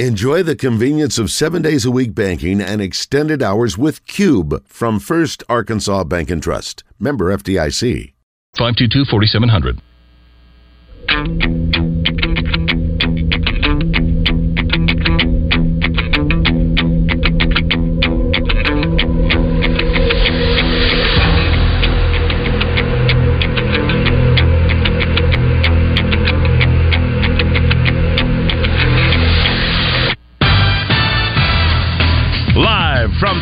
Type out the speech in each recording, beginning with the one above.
Enjoy the convenience of seven days a week banking and extended hours with Cube from First Arkansas Bank and Trust. Member FDIC. 522 4700.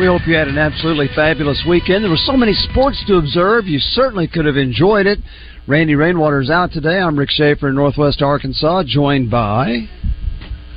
We hope you had an absolutely fabulous weekend. There were so many sports to observe. You certainly could have enjoyed it. Randy Rainwater's out today. I'm Rick Schaefer in Northwest Arkansas, joined by.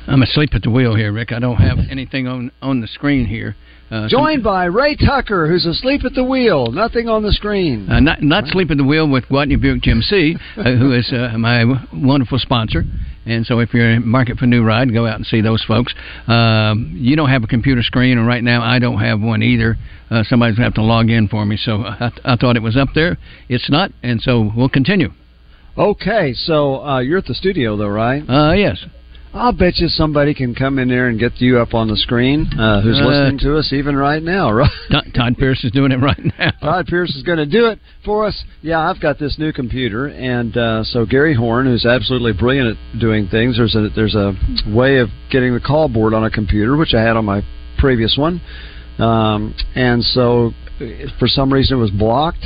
I'm asleep at the wheel here, Rick. I don't have anything on on the screen here. Uh, Joined by Ray Tucker, who's asleep at the wheel. Nothing on the screen. Uh, not not sleep at the wheel with Gwatney Buick GMC, uh, who is uh, my wonderful sponsor. And so, if you're in market for a new ride, go out and see those folks. Um, you don't have a computer screen, and right now I don't have one either. Uh, somebody's gonna have to log in for me. So I, I thought it was up there. It's not, and so we'll continue. Okay, so uh, you're at the studio, though, right? Uh, yes. I'll bet you somebody can come in there and get you up on the screen uh, who's Uh, listening to us even right now, right? Todd, Pierce is doing it right now. Todd Pierce is going to do it for us. Yeah, I've got this new computer, and uh, so Gary Horn, who's absolutely brilliant at doing things, there's a there's a way of getting the call board on a computer, which I had on my previous one, um, and so for some reason it was blocked.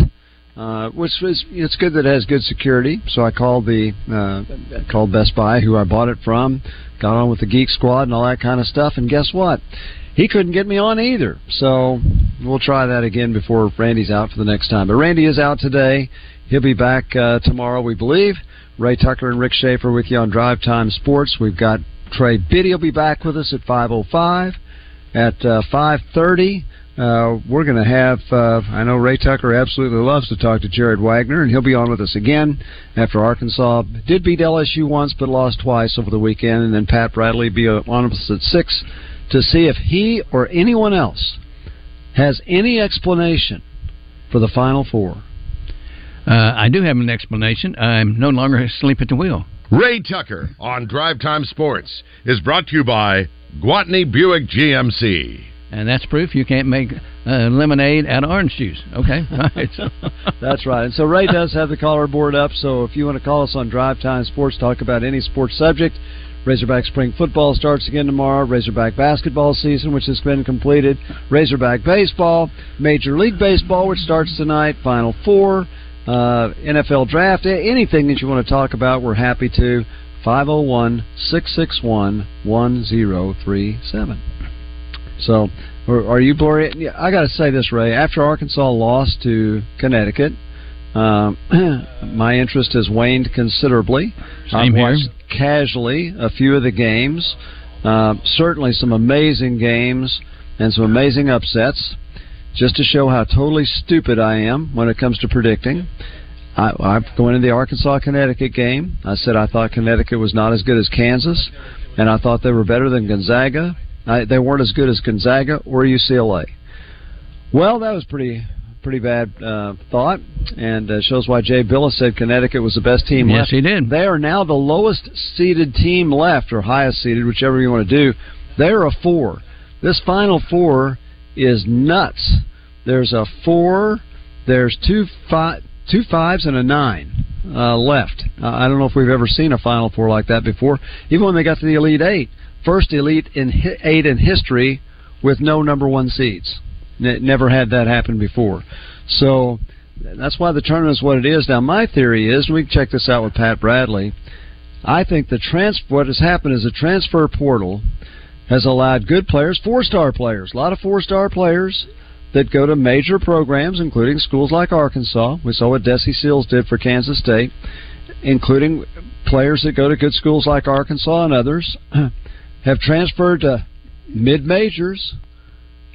Uh, which was it's good that it has good security. So I called the uh, called Best Buy, who I bought it from, got on with the Geek Squad and all that kind of stuff. And guess what? He couldn't get me on either. So we'll try that again before Randy's out for the next time. But Randy is out today. He'll be back uh, tomorrow, we believe. Ray Tucker and Rick Schaefer with you on Drive Time Sports. We've got Trey Biddy will be back with us at 5:05. At uh, 5:30, uh, we're going to have. Uh, I know Ray Tucker absolutely loves to talk to Jared Wagner, and he'll be on with us again after Arkansas did beat LSU once, but lost twice over the weekend. And then Pat Bradley will be on with us at six to see if he or anyone else has any explanation for the Final Four. Uh, I do have an explanation. I'm no longer asleep at the wheel. Ray Tucker on Drive Time Sports is brought to you by Gwatney Buick GMC. And that's proof you can't make uh, lemonade out of orange juice. Okay, right. So. That's right. And so Ray does have the caller board up. So if you want to call us on Drive Time Sports, talk about any sports subject. Razorback spring football starts again tomorrow. Razorback basketball season, which has been completed. Razorback baseball, Major League Baseball, which starts tonight. Final four, uh, NFL draft, anything that you want to talk about, we're happy to. 501 661 1037. So, are are you blurry? Yeah, I got to say this, Ray. After Arkansas lost to Connecticut, um, my interest has waned considerably. Same I've here. watched casually a few of the games. Uh, certainly, some amazing games and some amazing upsets. Just to show how totally stupid I am when it comes to predicting. I, I going into the Arkansas Connecticut game. I said I thought Connecticut was not as good as Kansas, and I thought they were better than Gonzaga. I, they weren't as good as Gonzaga or UCLA. Well, that was pretty pretty bad uh, thought, and uh, shows why Jay Bilas said Connecticut was the best team Yes, left. he did. They are now the lowest seeded team left, or highest seeded, whichever you want to do. They're a four. This final four is nuts. There's a four. There's two five, two fives, and a nine uh, left. Uh, I don't know if we've ever seen a final four like that before. Even when they got to the elite eight, first elite in eight in history with no number one seeds. Never had that happen before. So that's why the tournament is what it is. Now, my theory is, and we can check this out with Pat Bradley. I think the trans what has happened is the transfer portal has allowed good players, four star players, a lot of four star players that go to major programs, including schools like Arkansas. We saw what Desi Sills did for Kansas State, including players that go to good schools like Arkansas and others, have transferred to mid majors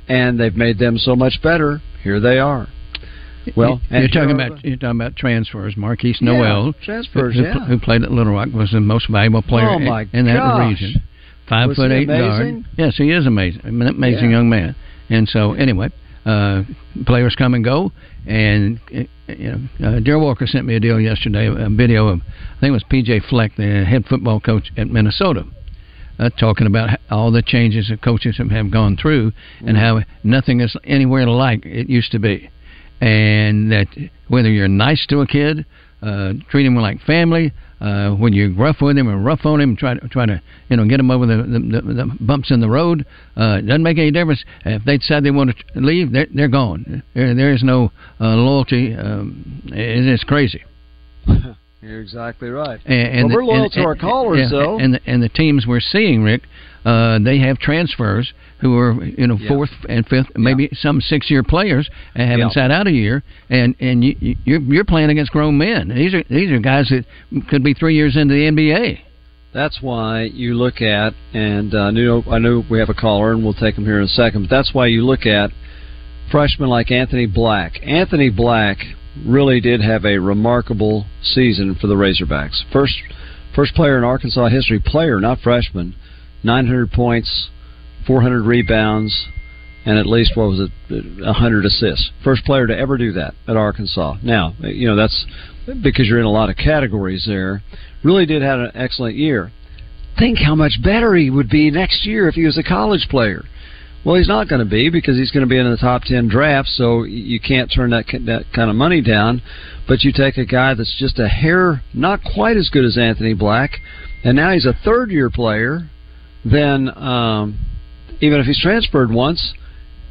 and they've made them so much better. Here they are. Well, you're talking about you're talking about transfers. Markquis Nowell, yeah, transfers, who, yeah. who played at Little Rock, was the most valuable player Oh, in, that gosh. region. Five Was foot eight guard. Yes, he is amazing. An amazing Yeah. young man. And so, anyway, uh, players come and go. And uh, you know, uh, Walker sent me a deal yesterday, a video of I think it was PJ Fleck, the head football coach at Minnesota. Uh, talking about all the changes that coaches have, gone through and how nothing is anywhere like it used to be and that whether you're nice to a kid, uh, treat him like family, uh, when you're rough with him and rough on him, try to try to you know get him over the the, the, the bumps in the road, uh, it doesn't make any difference. If they decide they want to leave, they're they're gone. There there is no uh, loyalty. Um, it, it's crazy. You're exactly right. And, and well, we're loyal and- to our callers, yeah, though. And the, and the teams we're seeing, Rick, uh, they have transfers who are you know Yeah. fourth and fifth, maybe some six year players and haven't Yeah. sat out a year, and and you, you- you're you're playing against grown men. These are these are guys that could be three years into the NBA. That's why you look at, and uh, I know I know we have a caller, and we'll take him here in a second. But that's why you look at freshmen like Anthony Black. Anthony Black really did have a remarkable season for the Razorbacks. First, first player in Arkansas history, player not freshman, 900 points, 400 rebounds, and at least what was it, 100 assists. First player to ever do that at Arkansas. Now, you know that's because you're in a lot of categories there. Really did have an excellent year. Think how much better he would be next year if he was a college player. Well, he's not going to be because he's going to be in the top ten draft, so you can't turn that that kind of money down. But you take a guy that's just a hair not quite as good as Anthony Black, and now he's a third year player. Then um, even if he's transferred once,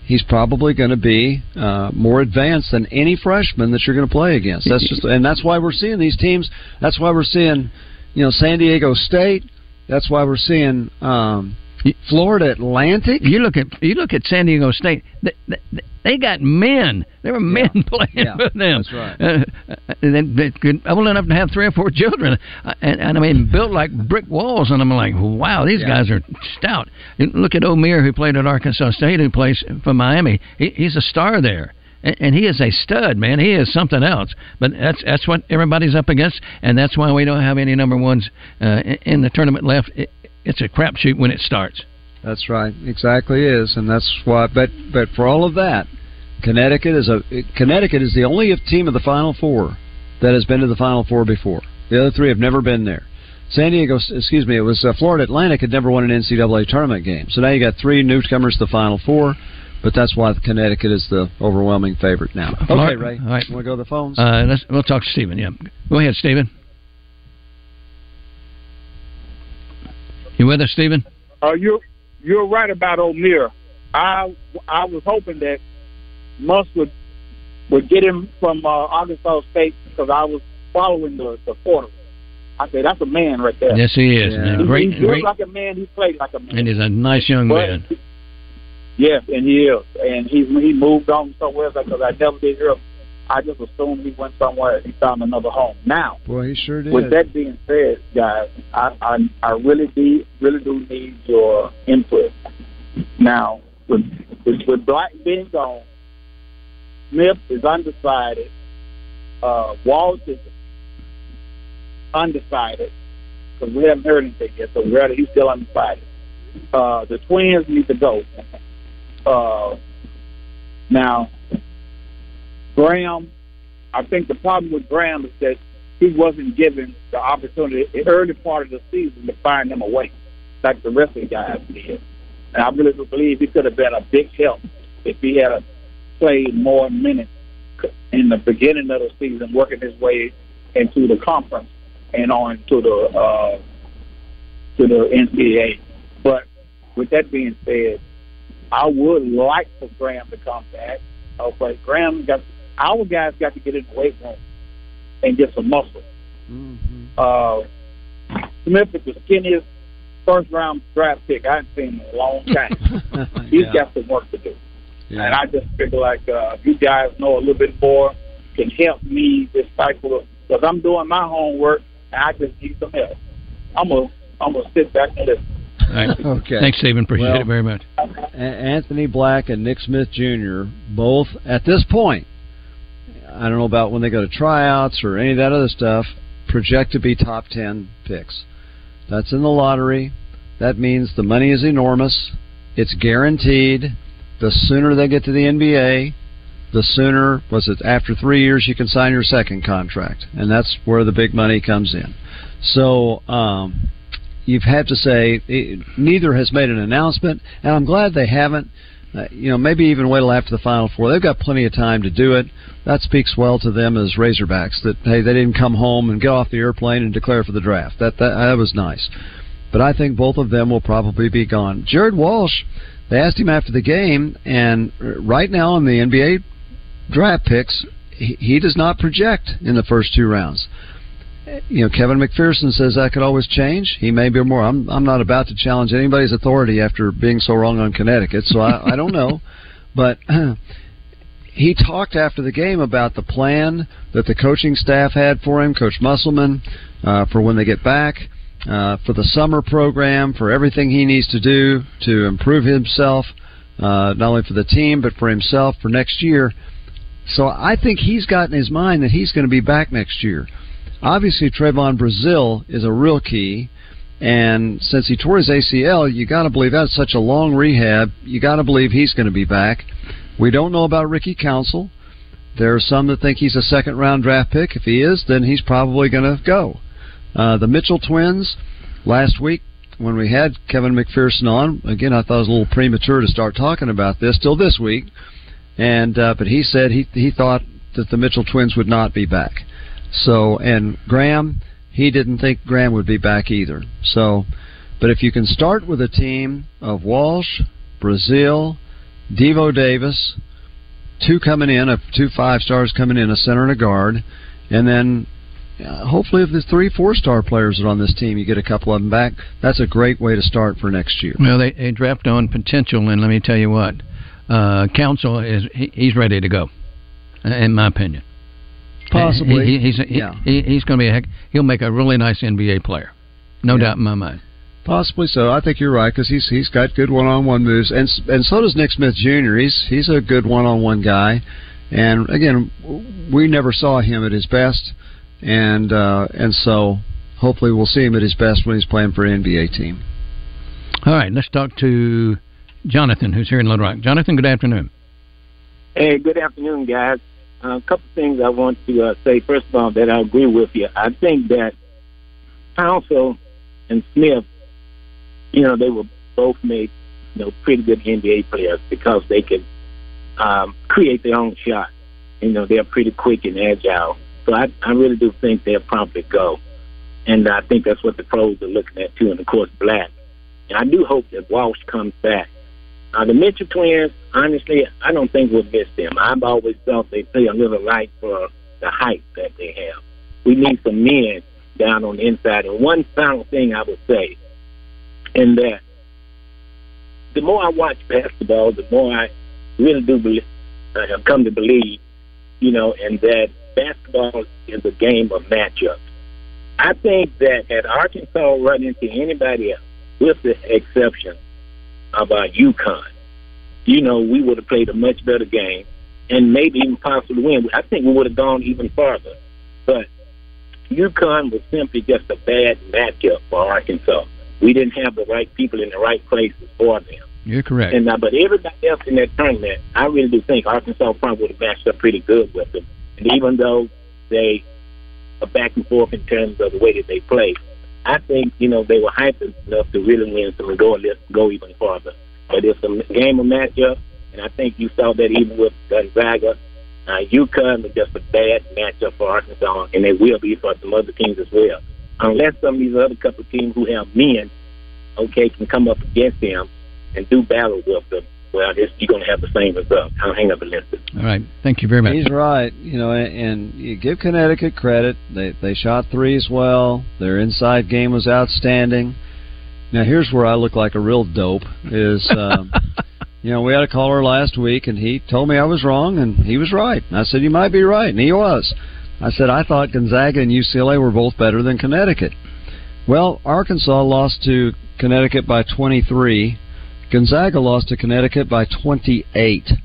he's probably going to be uh, more advanced than any freshman that you're going to play against. That's just, and that's why we're seeing these teams. That's why we're seeing, you know, San Diego State. That's why we're seeing um, Florida Atlantic. You look at you look at San Diego State. They, they, they got men. There were men playing Yeah, with them. that's right. Uh, that, that could old enough to have three or four children, uh, and, and I mean built like brick walls. And I'm like, wow, these Yeah. guys are stout. And look at Omier, who played at Arkansas State, who plays for Miami. He, he's a star there. And he is a stud, man. He is something else. But that's that's what everybody's up against, and that's why we don't have any number ones uh, in the tournament left. It, it's a crapshoot when it starts. That's right, exactly is, and that's why. But but for all of that, Connecticut is a Connecticut is the only team of the Final Four that has been to the Final Four before. The other three have never been there. San Diego, excuse me, it was uh, Florida Atlantic had never won an NCAA tournament game. So now you got three newcomers to the Final Four, but that's why Connecticut is the overwhelming favorite now. Okay, Ray, all right. want to go to the phones? Uh, let's, we'll talk to Stephen. Yeah, go ahead, Stephen. You with us, Stephen? Uh, you're you're right about Omier. I I was hoping that Muss would would get him from uh, Arkansas State because I was following the the portal. I said that's a man right there. Yes, he is. Yeah. He- great, he looks great, like a man. He played like a man. and he's a nice young But- man. Yes, and he is, and he he moved on somewhere because I never did hear. I just assumed he went somewhere. and He found another home. Now, Boy, he sure did. with that being said, guys, I I, I really do really do need your input. Now, with with, with Black being gone, Smith is undecided. Uh, Walsh is undecided because we haven't heard anything yet. So really, he's still undecided. Uh, the twins need to go. Uh, now, Graham, I think the problem with Graham is that he wasn't given the opportunity the early part of the season to find him a way, like the rest of the guys did. And I really believe he could have been a big help if he had played more minutes in the beginning of the season, working his way into the conference and on to the uh, to the NCAA. But with that being said, I would like for Graham to come back. Uh, but Graham got our guys got to get in the weight room and get some muscle. Mhm. Uh, Smith is the skinniest first round draft pick I haven't seen in a long time. He's Yeah. got some work to do. Yeah. And I just figure like uh, you guys know a little bit more, can help me this cycle because I'm doing my homework and I just need some help. I'm gonna I'm gonna sit back and listen. Right. Okay. Thanks, Stephen. Appreciate Well, it very much. Anthony Black and Nick Smith Jr. both at this point. I don't know about when they go to tryouts or any of that other stuff. Project to be top ten picks. That's in the lottery. That means the money is enormous. It's guaranteed. The sooner they get to the NBA, the sooner was it after three years you can sign your second contract, and that's where the big money comes in. So um, you've had to say it, neither has made an announcement, and I'm glad they haven't. Uh, you know, maybe even wait till after the Final Four. They've got plenty of time to do it. That speaks well to them as Razorbacks. That hey, they didn't come home and get off the airplane and declare for the draft. That that, that was nice. But I think both of them will probably be gone. Jared Walsh, they asked him after the game, and right now in the NBA draft picks, he, he does not project in the first two rounds you know, Kevin McPherson says that could always change. He may be more. I'm I'm not about to challenge anybody's authority after being so wrong on Connecticut, so I, I don't know. But he talked after the game about the plan that the coaching staff had for him, Coach Musselman, uh, for when they get back, uh, for the summer program, for everything he needs to do to improve himself, uh, not only for the team but for himself for next year. So I think he's got in his mind that he's going to be back next year. Obviously, Trevon Brazile is a real key. And since he tore his ACL, you got to believe that's such a long rehab. You got to believe he's going to be back. We don't know about Ricky Council. There are some that think he's a second round draft pick. If he is, then he's probably going to go. Uh, the Mitchell twins, last week when we had Kevin McPherson on, again, I thought it was a little premature to start talking about this till this week. And uh, but he said he he thought that the Mitchell twins would not be back. So and Graham, he didn't think Graham would be back either. So, but if you can start with a team of Walsh, Brazile, Devo Davis, two coming in, two five stars coming in, a center and a guard, and then uh, hopefully if the three four star players are on this team, you get a couple of them back. That's a great way to start for next year. Well, they, they draft on potential, and let me tell you what, uh, Council is he, he's ready to go, in my opinion. Possibly, he, he's yeah. he, he's going to be a heck. He'll make a really nice NBA player, no Yeah. doubt in my mind. Possibly so. I think you're right because he's he's got good one-on-one moves, and and so does Nick Smith Jr. He's he's a good one-on-one guy, and again, we never saw him at his best, and uh, and so hopefully we'll see him at his best when he's playing for an NBA team. All right, let's talk to Jonathan, who's here in Little Rock. Jonathan, good afternoon. Hey, good afternoon, guys. A couple things I want to uh, say. First of all, that I agree with you. I think that Council and Smith, you know, they were both made, you know, pretty good NBA players because they could um, create their own shot. You know, they're pretty quick and agile. So I, I really do think they'll probably go. And I think that's what the pros are looking at too, and of course Black. And I do hope that Walsh comes back. Uh, the Mitchell twins, honestly, I don't think we'll miss them. I've always felt they play a little light for the height that they have. We need some men down on the inside. And one final thing I would say, in that the more I watch basketball, the more I really do believe, I have come to believe, you know, and that basketball is a game of matchups. I think that had Arkansas run into anybody else, with the exception uh, UConn, you know, we would have played a much better game and maybe even possibly win. I think we would have gone even farther. But UConn was simply just a bad matchup for Arkansas. We didn't have the right people in the right places for them. You're correct. And uh, but everybody else in that tournament, I really do think Arkansas probably would have matched up pretty good with them. And even though they are back and forth in terms of the way that they play, I think you know they were hyped enough to really win some go go even farther. But it's a game of matchup, and I think you saw that even with Gonzaga. Uh, UConn was just a bad matchup for Arkansas, and they will be for some other teams as well. Unless some of these other couple teams who have men, okay, can come up against them and do battle with them, well, this, you're going to have the same result. I'll hang up and listen. All right, thank you very much. He's right. You know, and, and you give Connecticut credit. They they shot threes well. Their inside game was outstanding. Now here's where I look like a real dope. Is um, you know we had a caller last week and he told me I was wrong and he was right. And I said you might be right and he was. I said I thought Gonzaga and UCLA were both better than Connecticut. Well, Arkansas lost to Connecticut by 23. Gonzaga lost to Connecticut by 28.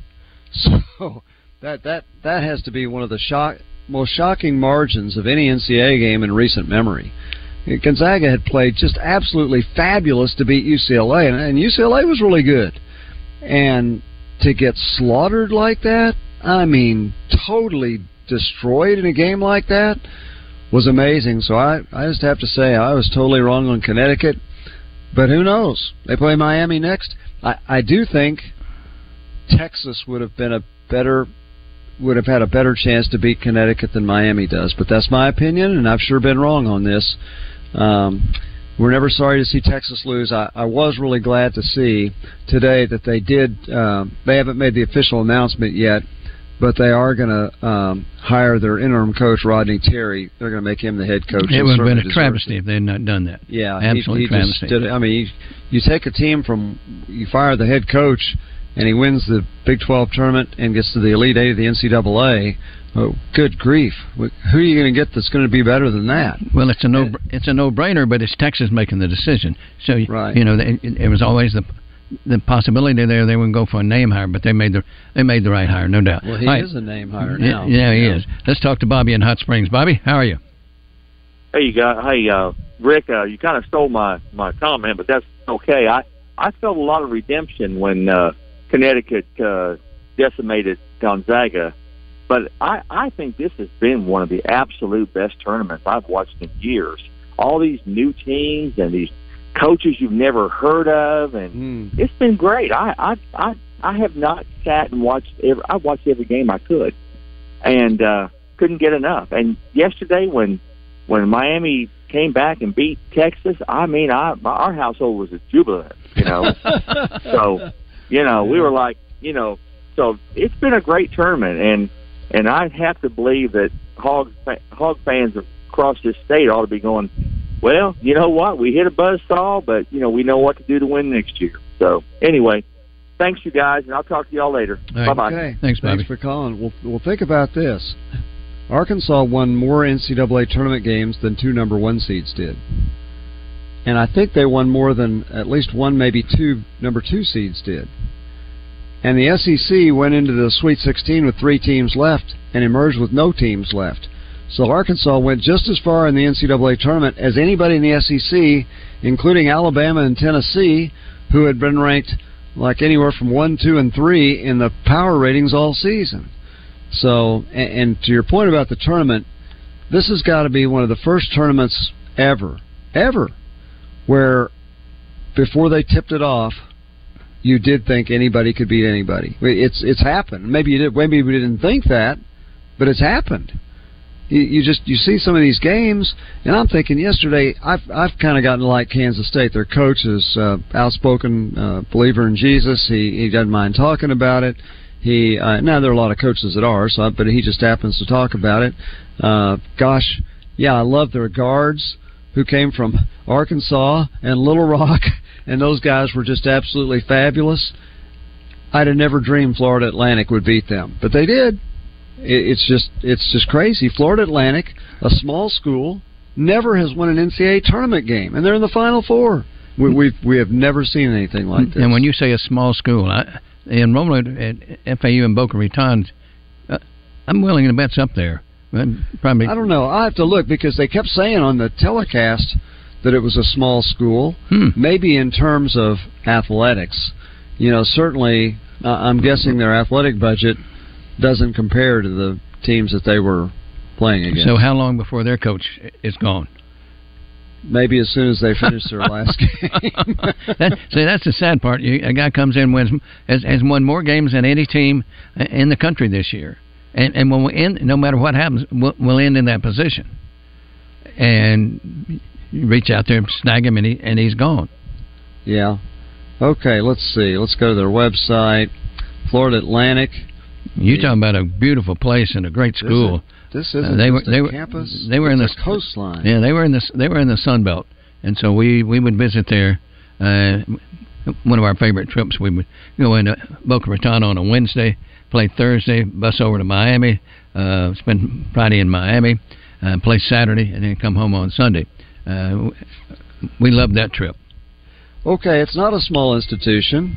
So that that that has to be one of the shock, most shocking margins of any NCAA game in recent memory. Gonzaga had played just absolutely fabulous to beat UCLA, and, and UCLA was really good. And to get slaughtered like that, I mean, totally destroyed in a game like that, was amazing. So I, I just have to say I was totally wrong on Connecticut. But who knows? They play Miami next. I, I do think Texas would have been a better would have had a better chance to beat Connecticut than Miami does. But that's my opinion, and I've sure been wrong on this. Um, we're never sorry to see Texas lose. I, I was really glad to see today that they did. Uh, they haven't made the official announcement yet, but they are going to um, hire their interim coach Rodney Terry. They're going to make him the head coach. It would have been a travesty if they had not done that. Yeah, absolutely he, he travesty. Did, I mean, you, you take a team from you fire the head coach, and he wins the Big Twelve tournament and gets to the Elite Eight of the NCAA. Oh, good grief! Who are you going to get that's going to be better than that? Well, it's a no it's a no brainer, but it's Texas making the decision. So right. you know, it, it was always the the possibility there they would go for a name hire, but they made the they made the right hire, no doubt. Well, he right. is a name hire now. Yeah, he is. Let's talk to Bobby in Hot Springs. Bobby, how are you? Hey, you got hey uh, Rick. Uh, you kind of stole my my comment, but that's okay. I I felt a lot of redemption when uh, Connecticut uh, decimated Gonzaga. But I, I think this has been one of the absolute best tournaments I've watched in years. All these new teams and these coaches you've never heard of, and Mm. it's been great. I, I, I, I have not sat and watched. Every, I watched every game I could, and uh, couldn't get enough. And yesterday, when when Miami came back and beat Texas, I mean, I my, our household was a jubilant. You know, so you know we were like, you know, so it's been a great tournament, and and I have to believe that hog hog fans across this state ought to be going. Well, you know what? We hit a buzz saw, but you know we know what to do to win next year. So anyway, thanks you guys, and I'll talk to y'all later. All right. Bye bye. Okay. Thanks, Bobby. Thanks for calling. Well, well, think about this. Arkansas won more NCAA tournament games than two number one seeds did, and I think they won more than at least one, maybe two number two seeds did. And the SEC went into the Sweet 16 with three teams left and emerged with no teams left. So Arkansas went just as far in the NCAA tournament as anybody in the SEC, including Alabama and Tennessee, who had been ranked like anywhere from one, two, and three in the power ratings all season. So, and, and to your point about the tournament, this has got to be one of the first tournaments ever, ever, where before they tipped it off, you did think anybody could beat anybody. It's it's happened. Maybe you did. Maybe we didn't think that, but it's happened. You, you just you see some of these games, and I'm thinking yesterday I've I've kind of gotten to like Kansas State. Their coach is uh, outspoken uh, believer in Jesus. He he doesn't mind talking about it. He uh, now there are a lot of coaches that are, so but he just happens to talk about it. Uh, gosh, yeah, I love their guards who came from Arkansas and Little Rock, and those guys were just absolutely fabulous. I'd have never dreamed Florida Atlantic would beat them, but they did. It- It's just it's just crazy. Florida Atlantic, a small school, never has won an NCAA tournament game, and they're in the Final Four. We we've, we have never seen anything like this. And when you say a small school, I, the enrollment at FAU and Boca Raton, uh, I'm willing to bet it's up there. Probably. I don't know. I have to look because they kept saying on the telecast that it was a small school. Hmm. Maybe in terms of athletics, you know, certainly uh, I'm guessing their athletic budget doesn't compare to the teams that they were playing against. So how long before their coach is gone? Maybe as soon as they finish their last game. that, see, that's the sad part. You, a guy comes in wins has, has won more games than any team in the country this year, and and when we end, no matter what happens, we'll, we'll end in that position. And you reach out there, and snag him, and he and he's gone. Yeah. Okay, let's see. Let's go to their website. Florida Atlantic. You talking about a beautiful place and a great school. This Uh, isn't they were they were campus. they were in the coastline. Yeah, they were in the they were in the Sun Belt, and so we we would visit there. Uh, one of our favorite trips, we would go into Boca Raton on a Wednesday, play Thursday, bus over to Miami, uh, spend Friday in Miami, uh, play Saturday, and then come home on Sunday. Uh, we loved that trip. Okay, it's not a small institution.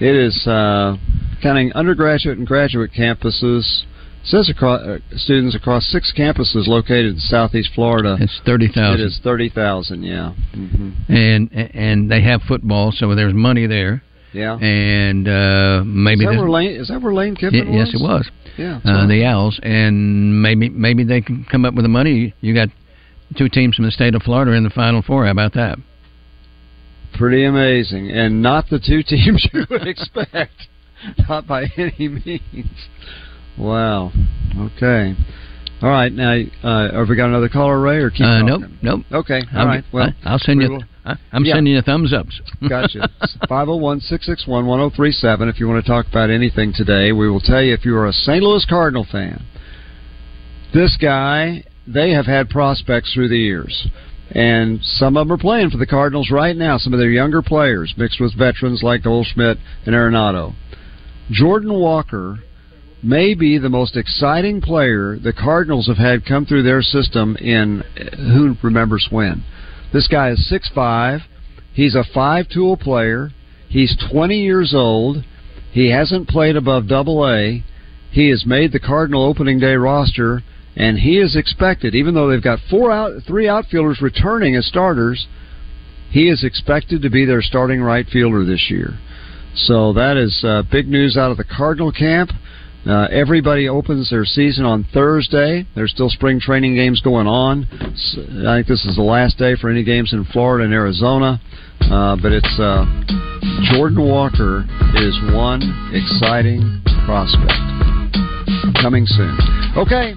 it is uh, counting undergraduate and graduate campuses. It says across, uh, students across six campuses located in southeast Florida. It's thirty thousand. It is thirty thousand. Yeah. hmm and and they have football, so there's money there. Yeah. And uh, maybe is that where Lane? Is that where Lane Kiffin Y- yes, it was. Yeah. Uh, the Owls, and maybe maybe they can come up with the money. You got two teams from the state of Florida in the Final Four. How about that? Pretty amazing, and not the two teams you would expect. not by any means. Wow. Okay. All right. Now, uh, have we got another caller, Ray, or keep Uh, talking? nope, nope. Okay. All I'll, right. Well, I, will send we you. will- I'm Yeah. sending you thumbs ups. Gotcha. 501 661 1037. If you want to talk about anything today, we will tell you if you are a St. Louis Cardinal fan. This guy, they have had prospects through the years. And some of them are playing for the Cardinals right now, some of their younger players, mixed with veterans like Goldschmidt and Arenado. Jordan Walker may be the most exciting player the Cardinals have had come through their system in who remembers when. This guy is six five. He's a five tool player. He's 20 years old. He hasn't played above double A. He has made the Cardinal opening day roster, and he is expected, even though they've got four out, three outfielders returning as starters, he is expected to be their starting right fielder this year. So that is uh, big news out of the Cardinal camp. Uh, everybody opens their season on Thursday. There's still spring training games going on. I think this is the last day for any games in Florida and Arizona. Uh, but it's uh, Jordan Walker is one exciting prospect coming soon. Okay.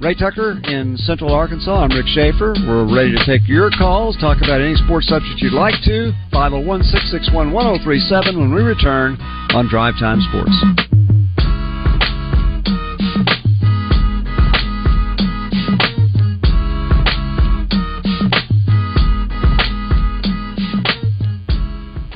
Ray Tucker in Central Arkansas. I'm Rick Schaefer. We're ready to take your calls, talk about any sports subject you'd like to. 501 661 1037 when we return on Drive Time Sports.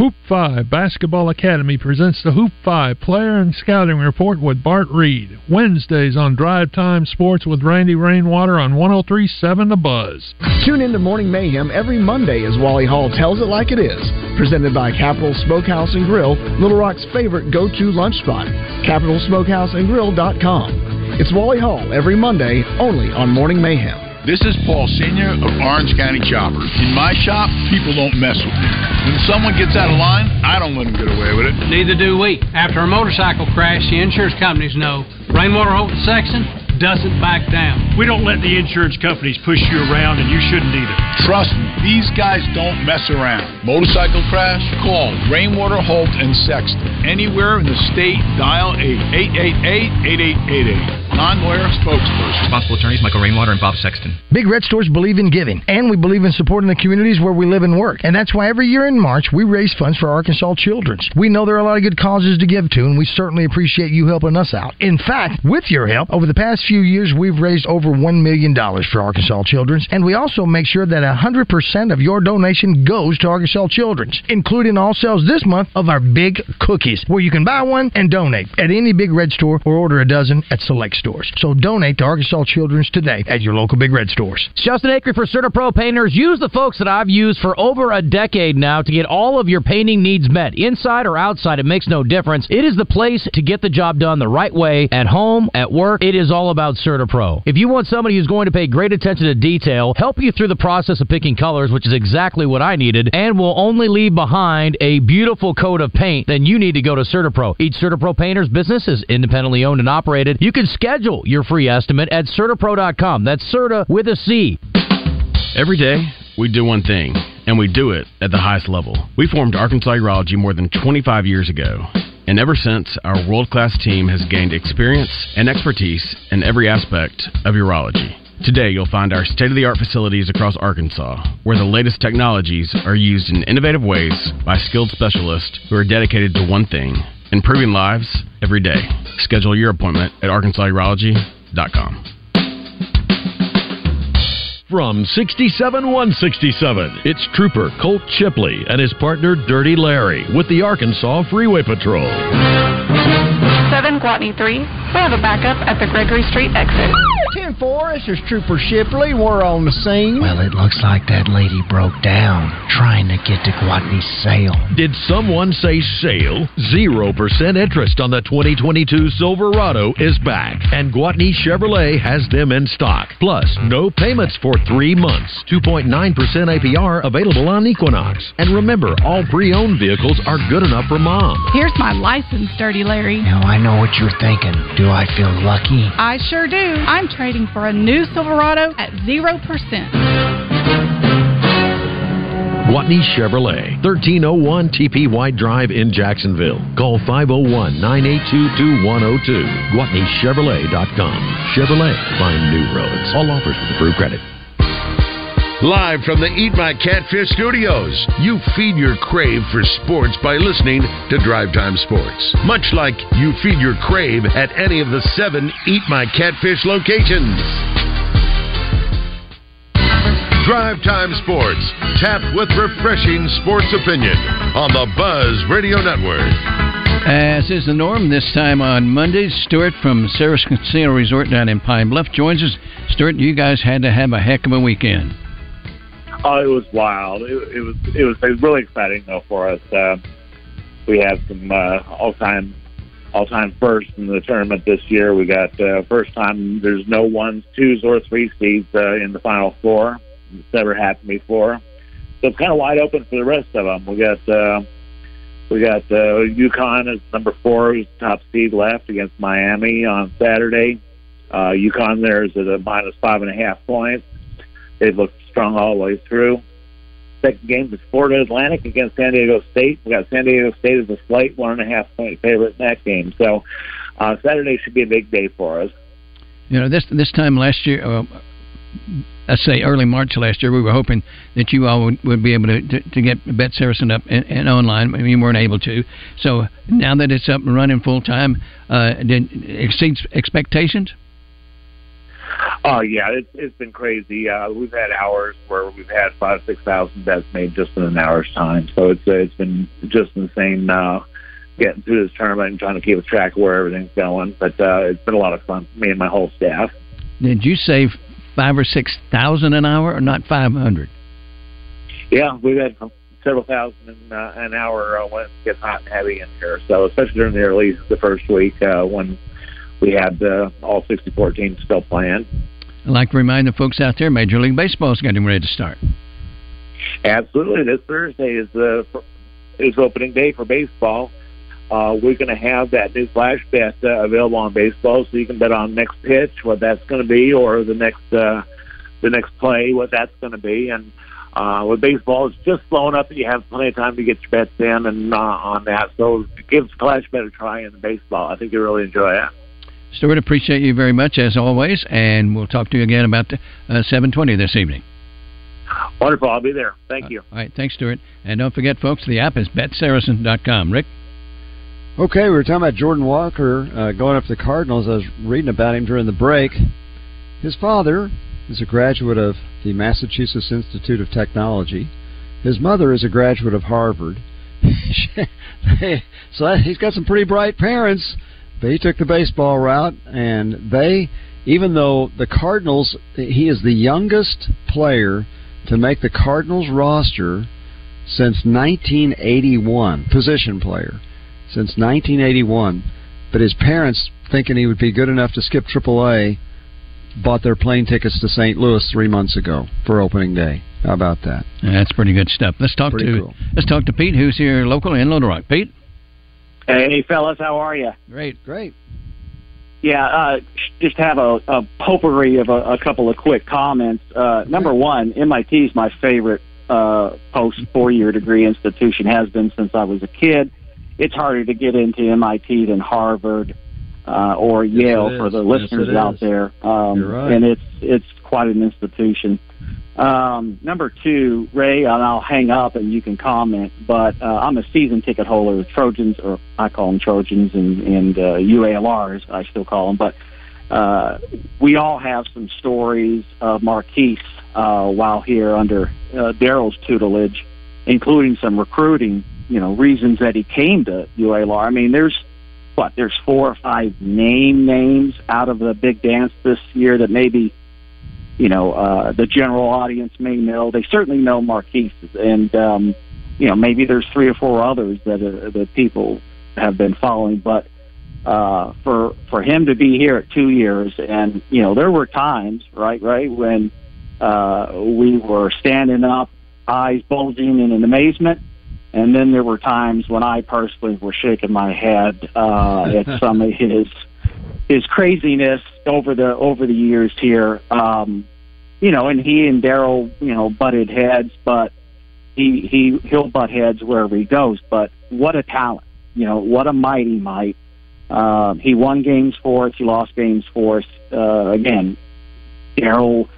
Hoop 5 Basketball Academy presents the Hoop 5 Player and Scouting Report with Bart Reed. Wednesdays on Drive Time Sports with Randy Rainwater on 1037 The Buzz. Tune in to Morning Mayhem every Monday as Wally Hall tells it like it is. Presented by Capital Smokehouse and Grill, Little Rock's favorite go-to lunch spot. CapitalSmokehouseandGrill.com. It's Wally Hall every Monday, only on Morning Mayhem. This is Paul Senior of Orange County Choppers. In my shop, people don't mess with me. When someone gets out of line, I don't let them get away with it. Neither do we. After a motorcycle crash, the insurance companies know Rainwater Holt Sexton doesn't back down. We don't let the insurance companies push you around, and you shouldn't either. Trust me, these guys don't mess around. Motorcycle crash? Call Rainwater Holt and Sexton. Anywhere in the state, dial 888-8888. Non-lawyer spokesperson. Responsible attorneys Michael Rainwater and Bob Sexton. Big Red Stores believe in giving, and we believe in supporting the communities where we live and work. And that's why every year in March, we raise funds for Arkansas Children's. We know there are a lot of good causes to give to, and we certainly appreciate you helping us out. In fact, with your help, over the past few years, we've raised over $1 million for Arkansas Children's, and we also make sure that 100% of your donation goes to Arkansas Children's, including all sales this month of our big cookies, where you can buy one and donate at any Big Red store or order a dozen at select stores. So donate to Arkansas Children's today at your local Big Red stores. It's Justin Acre for CertaPro Painters. Use the folks that I've used for over a decade now to get all of your painting needs met. Inside or outside, it makes no difference. It is the place to get the job done the right way. At home, at work, it is all about CertaPro. If you want somebody who's going to pay great attention to detail, help you through the process of picking colors, which is exactly what I needed, and will only leave behind a beautiful coat of paint, then you need to go to CertaPro. Each CertaPro Painters business is independently owned and operated. You can schedule your free estimate at CertaPro.com. That's Certa with a C. Every day, we do one thing, and we do it at the highest level. We formed Arkansas Urology more than 25 years ago. And ever since, our world class team has gained experience and expertise in every aspect of urology. Today, you'll find our state of the art facilities across Arkansas, where the latest technologies are used in innovative ways by skilled specialists who are dedicated to one thing improving lives every day. Schedule your appointment at arkansasurology.com. From 67167, it's Trooper Colt Chipley and his partner Dirty Larry with the Arkansas Freeway Patrol. 7 Gwatney 3. We have a backup at the Gregory Street exit. 10 for us? There's Trooper Shipley. We're on the scene. Well, it looks like that lady broke down trying to get to Gwatney's sale. Did someone say sale? 0% interest on the 2022 Silverado is back, and Gwatney Chevrolet has them in stock. Plus, no payments for three months. 2.9% APR available on Equinox. And remember, all pre owned vehicles are good enough for mom. Here's my license, Dirty Larry. Now, I know what you're thinking. Do I feel lucky? I sure do. I'm trading for a new Silverado at 0%. Gwatney Chevrolet, 1301 TP White Drive in Jacksonville. Call 501 982 2102. GwatneyChevrolet.com. Chevrolet, find new roads. All offers with approved credit. Live from the Eat My Catfish studios, you feed your crave for sports by listening to Drive Time Sports. Much like you feed your crave at any of the seven Eat My Catfish locations. Drive Time Sports, tapped with refreshing sports opinion on the Buzz Radio Network. As is the norm, this time on Mondays, Stuart from Saracen Casino Resort down in Pine Bluff joins us. Stuart, you guys had to have a heck of a weekend. Oh, it was wild. It, it was it was really exciting though for us. Uh, we had some uh, all time all time firsts in the tournament this year. We got uh, first time there's no ones, twos, or three seeds uh, in the final four. It's never happened before, so it's kind of wide open for the rest of them. We got uh, we got uh, UConn as number four, top seed left against Miami on Saturday. Uh, UConn there is at a minus five and a half points. They've looked strong all the way through. Second game is Florida Atlantic against San Diego State. We got San Diego State as a slight one and a half point favorite in that game. So uh, Saturday should be a big day for us. You know, this this time last year, uh, let's say early March last year, we were hoping that you all would, would be able to, to, to get Bet Saracen up and, and online. You weren't able to. So now that it's up and running full time, uh, did exceeds expectations? Oh yeah, it's it's been crazy. Uh, we've had hours where we've had five six thousand bets made just in an hour's time. So it's uh, it's been just insane uh, getting through this tournament and trying to keep a track of where everything's going. But uh, it's been a lot of fun. Me and my whole staff. Did you save five or six thousand an hour, or not five hundred? Yeah, we've had several thousand in, uh, an hour uh, when it gets hot and heavy in here. So especially during the early the first week uh, when we had uh, all 64 teams still playing. I'd like to remind the folks out there, Major League Baseball is getting ready to start. Absolutely, this Thursday is the is opening day for baseball. Uh, we're going to have that new flash bet uh, available on baseball, so you can bet on next pitch, what that's going to be, or the next uh, the next play, what that's going to be. And uh, with baseball, it's just slowing up, and you have plenty of time to get your bets in and uh, on that. So give flash bet a try in baseball. I think you'll really enjoy it. Stuart, appreciate you very much as always, and we'll talk to you again about uh, 7:20 this evening. Wonderful, I'll be there. Thank you. All right, thanks, Stuart. And don't forget, folks, the app is betsaracen.com. Rick. Okay, we were talking about Jordan Walker uh, going up to the Cardinals. I was reading about him during the break. His father is a graduate of the Massachusetts Institute of Technology. His mother is a graduate of Harvard. so he's got some pretty bright parents. But he took the baseball route, and they, even though the Cardinals, he is the youngest player to make the Cardinals roster since 1981, position player since 1981. But his parents, thinking he would be good enough to skip AAA, bought their plane tickets to St. Louis three months ago for opening day. How about that? That's pretty good stuff. Let's talk Pretty to cool. let's talk to Pete, who's here local in Little Rock. Pete. Hey, fellas, how are you? Great, great. Yeah, uh, just have a, a potpourri of a, a couple of quick comments. Uh, number one, MIT is my favorite uh, post four year degree institution, has been since I was a kid. It's harder to get into MIT than Harvard uh, or Yale for the Yes, listeners out there. Um, You're right. And it's it's quite an institution. Um, number two, Ray, and I'll hang up and you can comment, but uh, I'm a season ticket holder Trojans, or I call them Trojans, and, and uh, UALRs, I still call them. But uh, we all have some stories of Markquis uh, while here under uh, Daryl's tutelage, including some recruiting, you know, reasons that he came to UALR. I mean, there's what there's four or five name names out of the big dance this year that maybe you know uh, the general audience may know. They certainly know Markquis, and um, you know maybe there's three or four others that uh, that people have been following, but uh, for for him to be here at two years, and you know there were times, right, right, when uh, we were standing up, eyes bulging in an amazement, and then there were times when I personally was shaking my head uh, at some of his his craziness over the over the years here. Um, you know, and he and Daryl, you know, butted heads, but he he he'll butt heads wherever he goes. But what a talent! You know, what a mighty might. Um, he won games for us. He lost games for us. Uh, again, Daryl,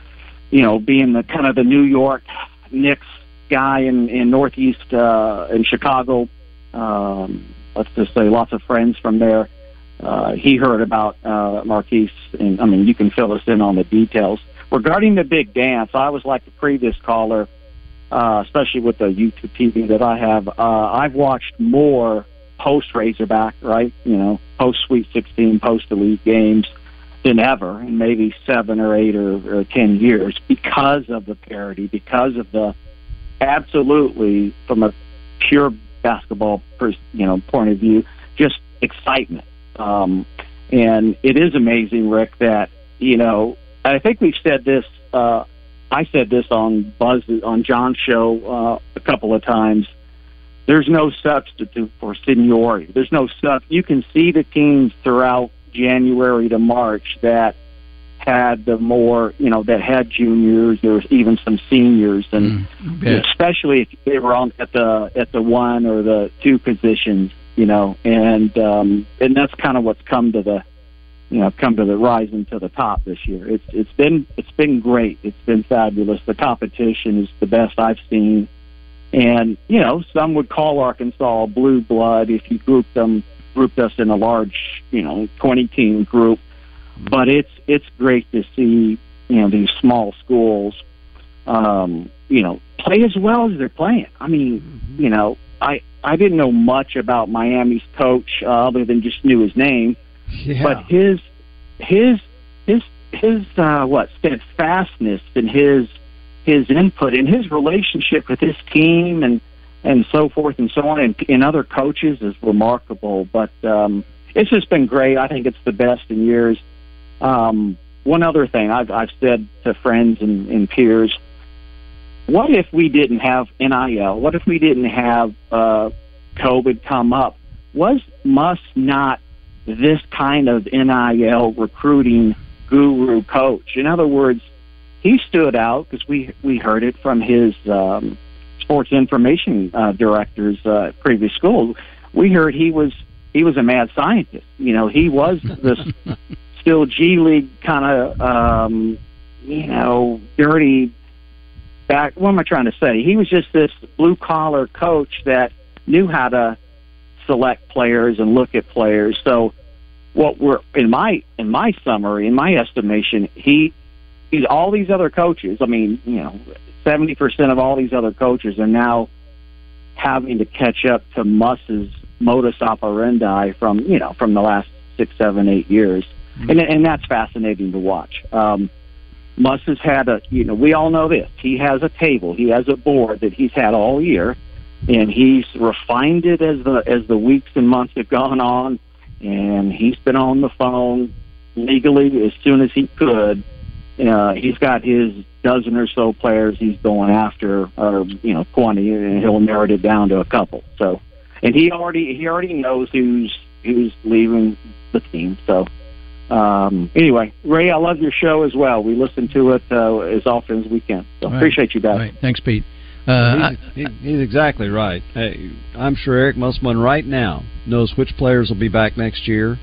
you know, being the kind of the New York Knicks guy in in Northeast uh, in Chicago. Um, let's just say lots of friends from there. Uh, he heard about uh, Markquis, and I mean, you can fill us in on the details regarding the big dance. I was like the previous caller, uh, especially with the YouTube TV that I have. Uh, I've watched more post Razorback, right? You know, post Sweet 16, post Elite games than ever in maybe seven or eight or, or ten years because of the parity, because of the absolutely from a pure basketball, pers- you know, point of view, just excitement. Um, and it is amazing, Rick, that you know. I think we've said this. Uh, I said this on Buzz on John's show uh, a couple of times there's no substitute for seniority. There's no sub. You can see the teams throughout January to March that had the more, you know, that had juniors. There was even some seniors, and Mm, especially if they were on at the at the one or the two positions, you know, and um, and that's kind of what's come to the, you know, come to the rising to the top this year. It's it's been it's been great. It's been fabulous. The competition is the best I've seen and you know, some would call Arkansas blue blood if you grouped them, grouped us in a large, you know, twenty team group. But it's it's great to see you know these small schools, um, you know, play as well as they're playing. I mean, you know, I I didn't know much about Miami's coach uh, other than just knew his name, Yeah. but his his his his uh, what steadfastness and his his input and his relationship with his team and and so forth and so on and, and other coaches is remarkable. But um, it's just been great. I think it's the best in years. Um, one other thing I've, I've said to friends and, and peers: What if we didn't have NIL? What if we didn't have uh, COVID come up? Was Muss not this kind of NIL recruiting guru coach? In other words, he stood out because we we heard it from his um, sports information uh, directors uh, at previous school. We heard he was he was a mad scientist. You know, he was this still G League kind of um, you know dirty back. What am I trying to say? He was just this blue collar coach that knew how to select players and look at players. So what we're in my in my summary, in my estimation, he he's all these other coaches. I mean, you know, seventy percent of all these other coaches are now having to catch up to Muss's modus operandi from you know from the last six, seven, eight years, and and that's fascinating to watch. Um, Muss has had a you know we all know this. He has a table, he has a board that he's had all year, and he's refined it as the as the weeks and months have gone on, and he's been on the phone legally as soon as he could uh, he's got his dozen or so players he's going after, or you know, twenty, and he'll narrow it down to a couple. So, and he already he already knows who's who's leaving the team. So, um, anyway, Ray, I love your show as well. We listen to it uh, as often as we can. So, Right. appreciate you guys. Right. Thanks, Pete. Uh, he's, he, he's exactly right. Hey, I'm sure Eric Musselman right now knows which players will be back next year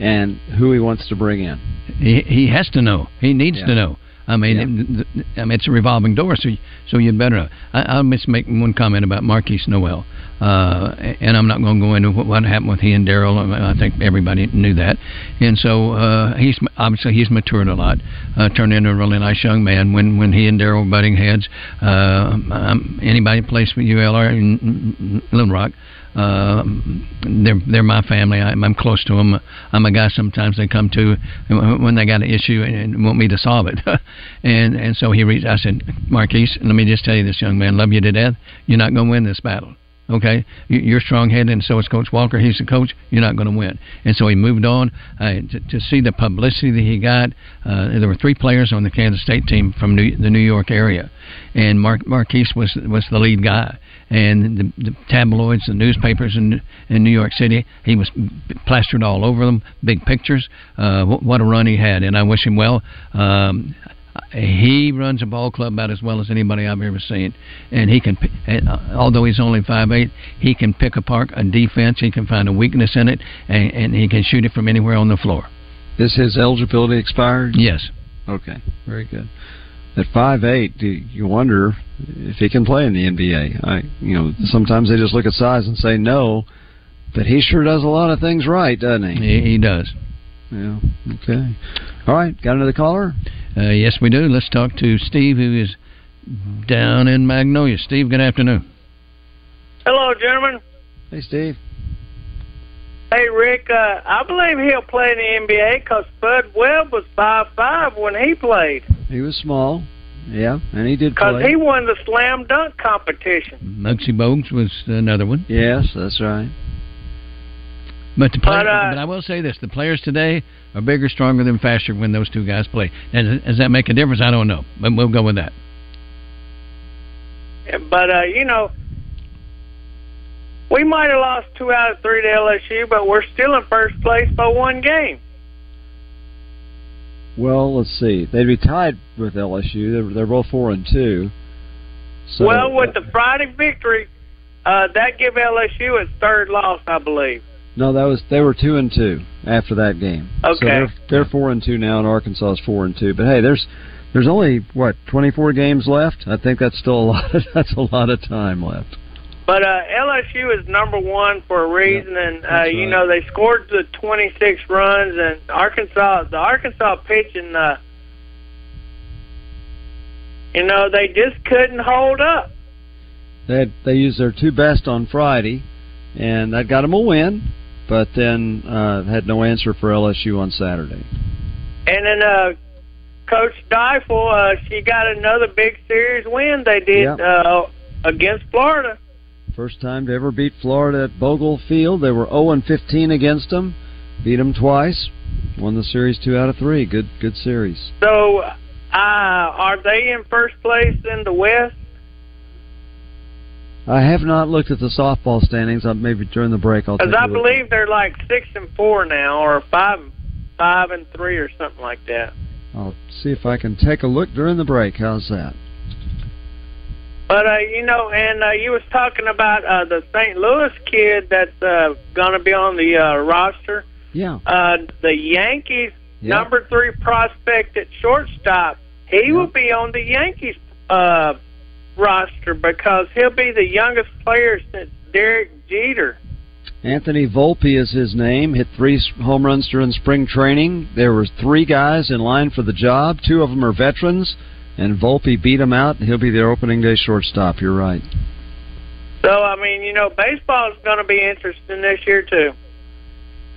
and who he wants to bring in. He, he has to know. He needs Yeah. to know. I mean, it, I mean, it's a revolving door, so so you'd better. I, I'll just make one comment about Markquis Nowell, uh, and I'm not going to go into what, what happened with he and Daryl. I think everybody knew that, and so uh, he's obviously he's matured a lot, uh, turned into a really nice young man. When when he and Daryl were butting heads, uh, um, anybody plays for ULR in, in Little Rock Uh, they're they're my family. I, I'm close to them. I'm a guy sometimes they come to when they got an issue and want me to solve it. and and so he reached. I said, Markquis, let me just tell you this, young man, love you to death. You're not going to win this battle. Okay, you're strong-headed, and so is Coach Walker. He's the coach. You're not going to win, and so he moved on. Uh, to, to see the publicity that he got, uh, there were three players on the Kansas State team from New, the New York area, and Mark Markquis was was the lead guy. And the, the tabloids, the newspapers in in New York City, he was plastered all over them. Big pictures. Uh, what, what a run he had, and I wish him well. Um, he runs a ball club about as well as anybody I've ever seen, and he can. Uh, although he's only five eight, he can pick apart a defense. He can find a weakness in it, and, and he can shoot it from anywhere on the floor. Is his eligibility expired? Yes. Okay, very good. At five eight, do you wonder if he can play in the NBA? I, you know, sometimes they just look at size and say no, but he sure does a lot of things right, doesn't he? He, he does. Yeah. Okay. All right. Got another caller? Uh, yes, we do. Let's talk to Steve, who is down in Magnolia. Steve, good afternoon. Hello, gentlemen. Hey, Steve. Hey, Rick. Uh, I believe he'll play in the NBA because Spud Webb was five five when he played. He was small. Yeah, and he did Because he won the slam dunk competition. Muggsy Bogues was another one. Yes, that's right. But the play, But, uh, but I will say this: the players today are bigger, stronger than faster when those two guys play. And does that make a difference? I don't know, but we'll go with that. But uh, you know, we might have lost two out of three to LSU, but we're still in first place by one game. Well, let's see. They'd be tied with LSU. They're, they're both four and two. So, well, with the Friday victory, uh, that give LSU its third loss, I believe. no, that was they were two and two after that game. So Okay. they're, they're four and two now, and Arkansas is four and two. But hey, there's there's only what 24 games left. I think that's still a lot. that's a lot of time left. But uh, LSU is number one for a reason, and uh, you know they scored the 26 runs, and Arkansas, the Arkansas pitching, uh, you know they just couldn't hold up. They they used their two best on Friday, and that got them a win. But then uh, had no answer for LSU on Saturday. And then uh, Coach Deifel, uh, she got another big series win. They did Yeah. uh, against Florida. First time to ever beat Florida at Bogle Field. They were 0 and 15 against them. Beat them twice. Won the series two out of three. Good good series. So, uh, are they in first place in the West? I have not looked at the softball standings. Uh, maybe during the break I'll take Because I believe they're like six and four now, or five, five and three, or something like that. I'll see if I can take a look during the break. How's that? But uh, you know, and uh, you was talking about uh, the St. Louis kid that's uh, going to be on the uh, roster. Yeah. Uh, the Yankees Yeah. number three prospect at shortstop. He will be on the Yankees uh, roster because he'll be the youngest player since Derek Jeter. Anthony Volpe is his name. Hit three home runs during spring training. There were three guys in line for the job. Two of them are veterans, and Volpe beat him out. He'll be their opening day shortstop. You're right. So I mean, you know, baseball is going to be interesting this year too.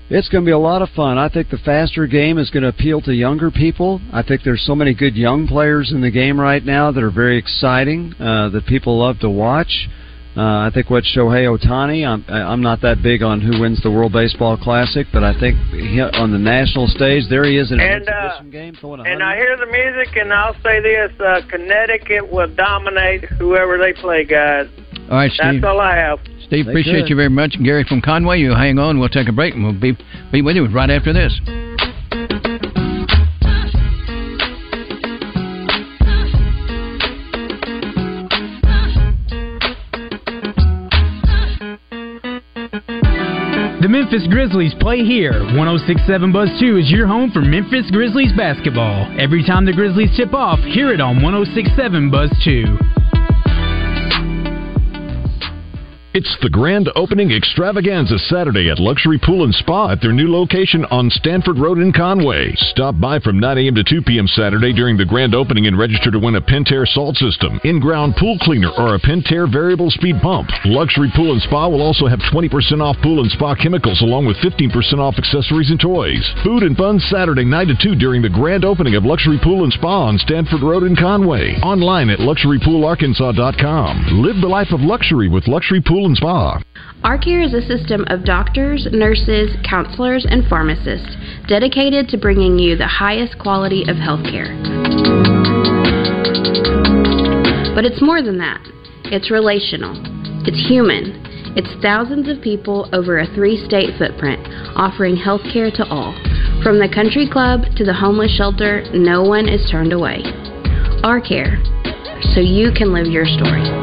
It's going to be a lot of fun. I think the faster game is going to appeal to younger people. I think there's so many good young players in the game right now that are very exciting uh, that people love to watch. Uh, I think what Shohei Ohtani, I'm, I'm not that big on who wins the World Baseball Classic, but I think he, on the national stage, there he is in an And uh, game throwing a and I hear the music, and I'll say this: uh, Connecticut will dominate whoever they play, guys. All right, Steve. That's all I have. Steve, They appreciate could. you very much. Gary from Conway, you hang on. We'll take a break, and we'll be be with you right after this. Memphis Grizzlies play here. 1067 Buzz 2 is your home for Memphis Grizzlies basketball. Every time the Grizzlies tip off, hear it on 1067 Buzz 2. It's the grand opening extravaganza Saturday at Luxury Pool and Spa at their new location on Stanford Road in Conway. Stop by from 9 a.m. to 2 p.m. Saturday during the grand opening and register to win a Pentair salt system, in-ground pool cleaner, or a Pentair variable speed pump. Luxury Pool and Spa will also have 20% off pool and spa chemicals along with 15% off accessories and toys. Food and fun Saturday 9 to 2 during the grand opening of Luxury Pool and Spa on Stanford Road in Conway. Online at luxurypoolarkansas.com. Live the life of luxury with Luxury Pool and Spa. Is a system of doctors, nurses, counselors, and pharmacists dedicated to bringing you the highest quality of healthcare. But it's more than that. It's relational. It's human. It's thousands of people over a three state footprint offering healthcare to all. From the country club to the homeless shelter, no one is turned away. Our care, so you can live your story.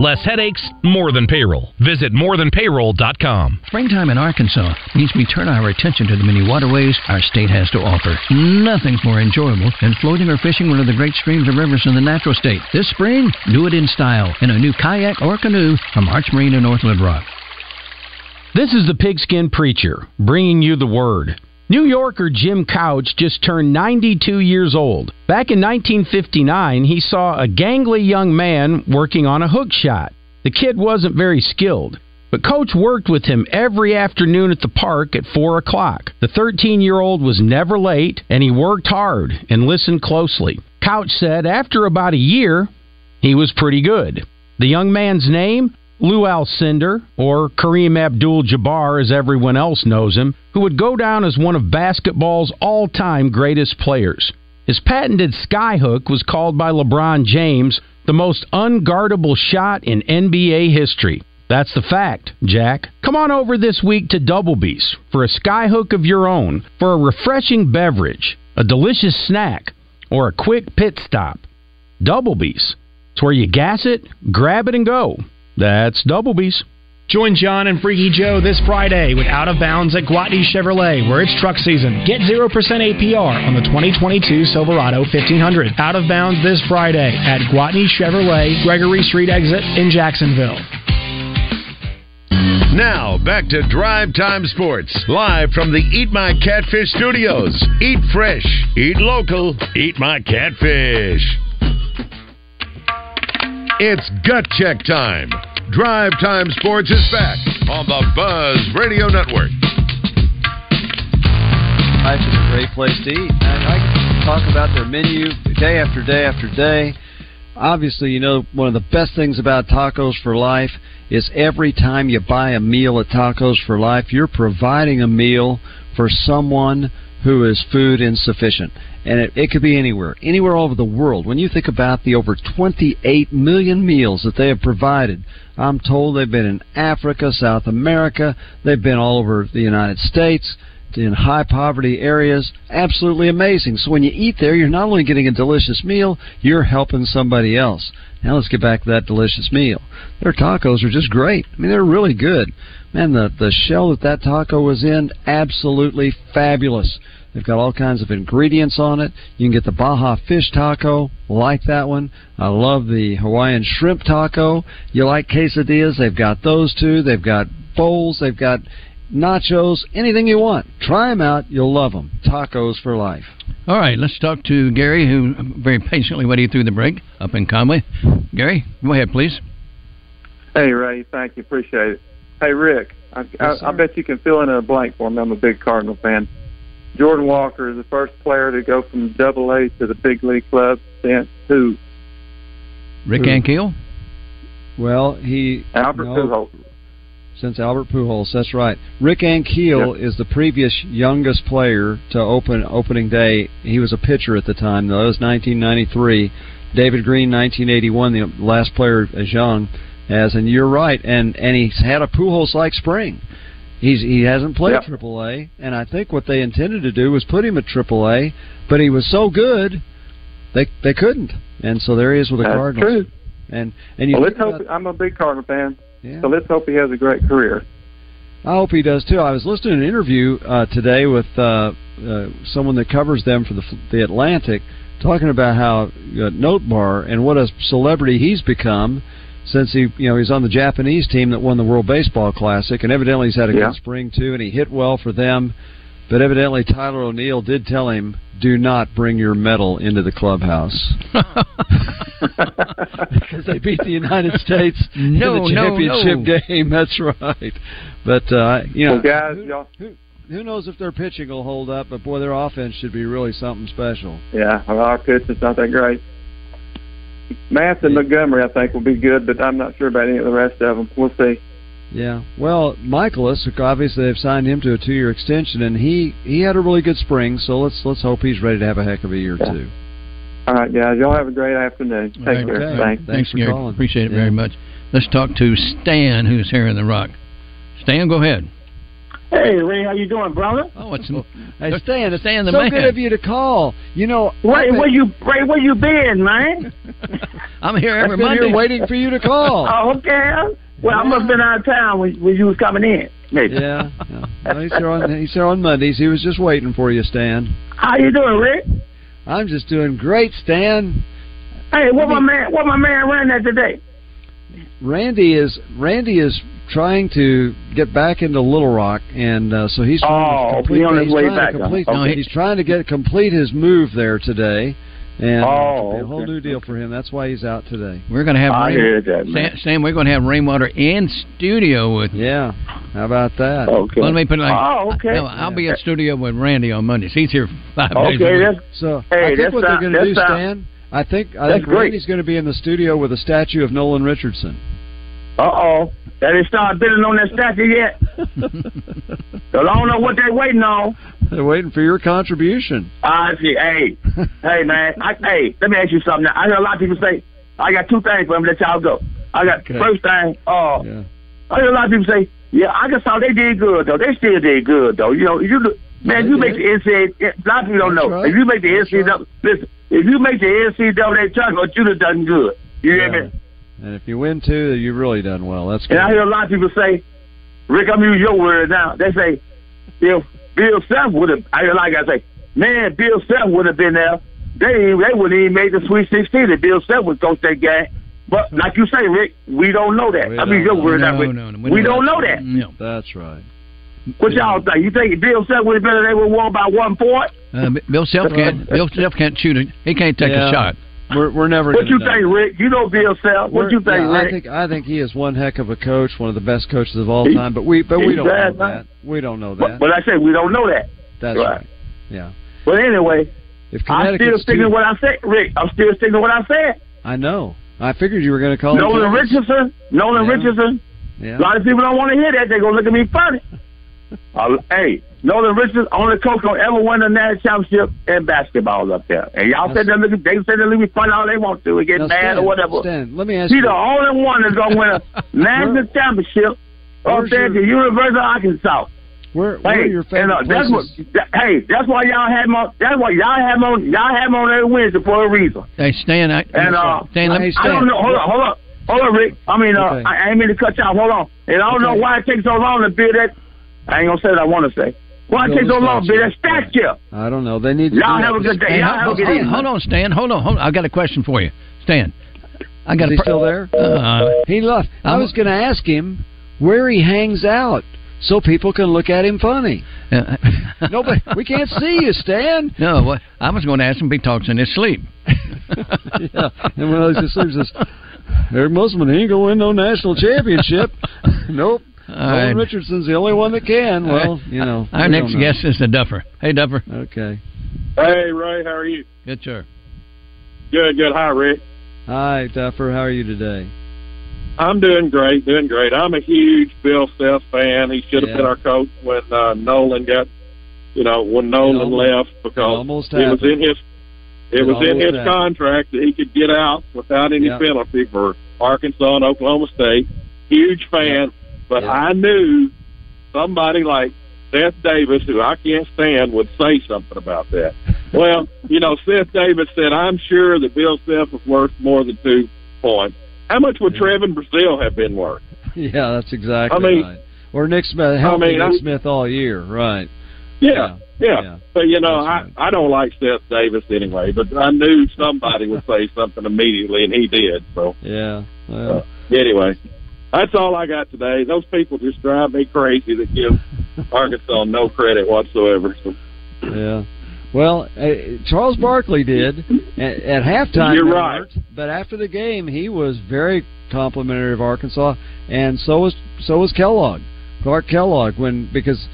Less headaches, more than payroll. Visit morethanpayroll.com. Springtime in Arkansas means we turn our attention to the many waterways our state has to offer. Nothing's more enjoyable than floating or fishing one of the great streams or rivers in the natural state. This spring, do it in style in a new kayak or canoe from Arch Marine in North Little Rock. This is the Pigskin Preacher, bringing you the word. New Yorker Jim Couch just turned 92 years old. Back in 1959, he saw a gangly young man working on a hook shot. The kid wasn't very skilled, but Coach worked with him every afternoon at the park at 4 o'clock. The 13 year old was never late, and he worked hard and listened closely. Couch said after about a year, he was pretty good. The young man's name? Lou Alcindor, or Kareem Abdul Jabbar as everyone else knows him, who would go down as one of basketball's all time greatest players. His patented skyhook was called by LeBron James the most unguardable shot in NBA history. That's the fact, Jack. Come on over this week to Doublebees for a skyhook of your own, for a refreshing beverage, a delicious snack, or a quick pit stop. Doublebees. It's where you gas it, grab it, and go. That's Doublebees. Join John and Freaky Joe this Friday with Out of Bounds at Gwatney Chevrolet, where it's truck season. Get 0% APR on the 2022 Silverado 1500. Out of Bounds this Friday at Gwatney Chevrolet, Gregory Street exit in Jacksonville. Now, back to Drive Time Sports, live from the Eat My Catfish studios. Eat fresh, eat local, eat my catfish. It's gut check time. Drive Time Sports is back on the Buzz Radio Network. Life is a great place to eat. And I can talk about their menu day after day after day. Obviously, you know, one of the best things about Tacos for Life is every time you buy a meal at Tacos for Life, you're providing a meal for someone who is food insufficient. And it, it could be anywhere, anywhere all over the world. When you think about the over 28 million meals that they have provided, I'm told they've been in Africa, South America, they've been all over the United States, in high poverty areas. Absolutely amazing. So when you eat there, you're not only getting a delicious meal, you're helping somebody else. Now let's get back to that delicious meal. Their tacos are just great. I mean, they're really good. Man, the the shell that that taco was in, absolutely fabulous. They've got all kinds of ingredients on it. You can get the Baja fish taco, like that one. I love the Hawaiian shrimp taco. You like quesadillas? They've got those too. They've got bowls. They've got nachos, anything you want. Try them out. You'll love them. Tacos for life. All right, let's talk to Gary, who very patiently waited through the break up in Conway. Gary, go ahead, please. Hey, Ray. Thank you. Appreciate it. Hey, Rick. I, Yes, I, I bet you can fill in a blank for me. I'm a big Cardinal fan. Jordan Walker is the first player to go from Double A to the big league club since who? Rick Who? Ankiel? Well, he Albert no, Pujols. Since Albert Pujols, that's right. Rick Ankiel is the previous youngest player to open opening day. He was a pitcher at the time, though. It was 1993. David Green, 1981, the last player as young. as. And you're right, and and he's had a Pujols like spring. He's he hasn't played Yep. Triple A, and I think what they intended to do was put him at Triple A, but he was so good, they they couldn't, and so there he is with the That's Cardinals. true. And and you well, let's hope. I'm a big Cardinal fan, Yeah. so let's hope he has a great career. I hope he does too. I was listening to an interview uh, today with uh, uh, someone that covers them for the the Atlantic, talking about how uh, Nootbaar and what a celebrity he's become since he you know he's on the Japanese team that won the World Baseball Classic, and evidently he's had a Yeah. good spring too, and he hit well for them. But evidently Tyler O'Neill did tell him, "Do not bring your medal into the clubhouse." because they beat the United States No, in the championship no. game. That's right. But uh, you know, Well, guys, who, y'all- who, who knows if their pitching will hold up? But boy, their offense should be really something special. Yeah, well, our pitching's not that great. Matz and Montgomery, I think, will be good, but I'm not sure about any of the rest of them. We'll see. Yeah. Well, Mikolas, obviously they've signed him to a two-year extension, and he he had a really good spring. So let's let's hope he's ready to have a heck of a year too. All right, guys, y'all have a great afternoon. Take All right. care. Okay. Thanks. Thanks for Gary. calling. Appreciate it Yeah. very much. Let's talk to Stan, who's here in the Rock. Stan, go ahead. Hey Ray, how you doing, brother? Oh, it's Hey, Stan, it's Stan the so man. good of you to call. You know, Ray, been- where you Ray, where you been, man? I'm here I've every been Monday. here waiting for you to call. oh, okay. Well, I must have been out of town when, when you was coming in. Maybe. Yeah, yeah. Well, he's here on he's here on Mondays. He was just waiting for you, Stan. How you doing, Rick? I'm just doing great, Stan. Hey, what my man? What my man ran at today? Randy is Randy is trying to get back into Little Rock, and uh, so he's trying Oh, to complete, on his he's way trying to back, complete- Okay. no, he's trying to get complete his move there today, and uh, Oh, it'll a whole okay. new deal for him. That's why he's out today. We're going to have I rain, heard that, man. Stan, Stan, we're going to have rainwater in studio with. Yeah, how about that? Okay. Let me put it like. Oh, okay. No, I'll be in studio with Randy on Mondays. He's here five Okay, days a week. that's So Hey, I think that's what they're going to do, that's not- Stan. I think I That's think great. Randy's going to be in the studio with a statue of Nolan Richardson. Uh oh. That they start bidding on that statue yet? 'Cause I don't know what they're waiting on. They're waiting for your contribution. I see. Hey, hey, man. I, hey, let me ask you something. Now. I hear a lot of people say, I got two things for them. Let y'all go. I got Okay. first thing. Uh, Yeah. I hear a lot of people say, yeah, I just saw they did good though. They still did good though. You know, you man, They you did. make the NCAA. A lot of people don't That's know. right. If you make the That's NCAA, listen. If you make the NCAA tournament, have done good. You hear me? And if you win two, you've really done well. That's good. And I hear a lot of people say, Rick, I'm using your word now. They say, if Bill Self would have, I hear a lot of guys say, man, Bill Self would have been there. They they wouldn't even made the Sweet 16 if Bill Self would coach that game. But like you say, Rick, we don't know that. We I mean, don't your know. word now, No, Rick. no, no, we, we don't don't. know that. No. That's right. What y'all think? You think Bill Self would have been there, they would have won by one point? Uh, Bill Self can't. Bill Self can't shoot it. He can't take Yeah. a shot. We're we're never. What gonna you know. think, Rick? You know Bill Self. What We're- you think, yeah, I think I think he is one heck of a coach, one of the best coaches of all He- time. But we but we don't know bad, that. We don't know but, that. but I say we don't know that. That's right. right. Yeah. But anyway, If I'm still sticking too- to what I said, Rick. I'm still sticking to what I said. I know. I figured you were going to call. him Nolan Jones. Richardson, Nolan Yeah. Richardson. Yeah. A lot of people don't want to hear that. They're gonna look at me funny. Uh, hey, Nolan Richardson, only coach gonna ever win a national championship in basketball up there. And y'all said they look, they said they look me funny all they want to, and get Now, mad Stan, or whatever. Stan, let me ask He's you. the only one that's gonna win a national championship up there at the University of Arkansas. Where, where Hey, are your and, uh, that's what. that- hey, that's why y'all had him on. That's why y'all had him on. Y'all had him on every Wednesday for a reason. Hey, Stan. I, And uh, Stan, let me. I don't know. Hold on, hold on, hold on, Rick. I mean, uh, Okay. I, I ain't mean to cut you off. Hold on. And I don't know why it takes so long to build that. I ain't gonna say what I want to say. Why it Build takes a so long to build that statue. statue? I don't know. They need. Y'all do have that. a good day. Hey, Y'all have a hold, good hold, evening. hold on, Stan. Hold on. Hold on. I got a question for you, Stan. I got Is a he per- still there? Uh, He left. I was going to ask him where he hangs out so people can look at him funny. uh, Nobody, we can't see you, Stan. no, what, I was going to ask him if he talks in his sleep. yeah. And when I was just he says, Eric Musselman, he ain't gonna win no national championship. nope. All Nolan right. Richardson's the only one that can. Well, you know. Our we next know. guest is the Duffer. Hey, Duffer. Okay. Hey, Ray, how are you? Good, sir. Good, good. Hi, Rick. Hi, Duffer. How are you today? I'm doing great, doing great. I'm a huge Bill Self fan. He should have Yeah. been our coach when uh, Nolan got, you know, when Nolan almost- left because almost it was in his it, It was in his happened. contract that he could get out without any Yeah. penalty for Arkansas and Oklahoma State. Huge fan, but I knew somebody like Seth Davis, who I can't stand, would say something about that. Well, you know, Seth Davis said, "I'm sure that Bill Self was worth more than two points." How much would Trevon Brazile have been worth? Yeah, that's exactly I mean- right. Or Nick Smith, helped mean, Nick I'm- Smith all year, right? Yeah, yeah. yeah. But you know, I I don't like Seth Davis anyway. But I knew somebody would say something immediately, and he did. So Yeah. Well, uh, anyway, that's all I got today. Those people just drive me crazy that give Arkansas no credit whatsoever. So yeah. Well, uh, Charles Barkley did at, at halftime. You're right. But after the game, he was very complimentary of Arkansas, and so was so was Kellogg, Clark Kellogg. When because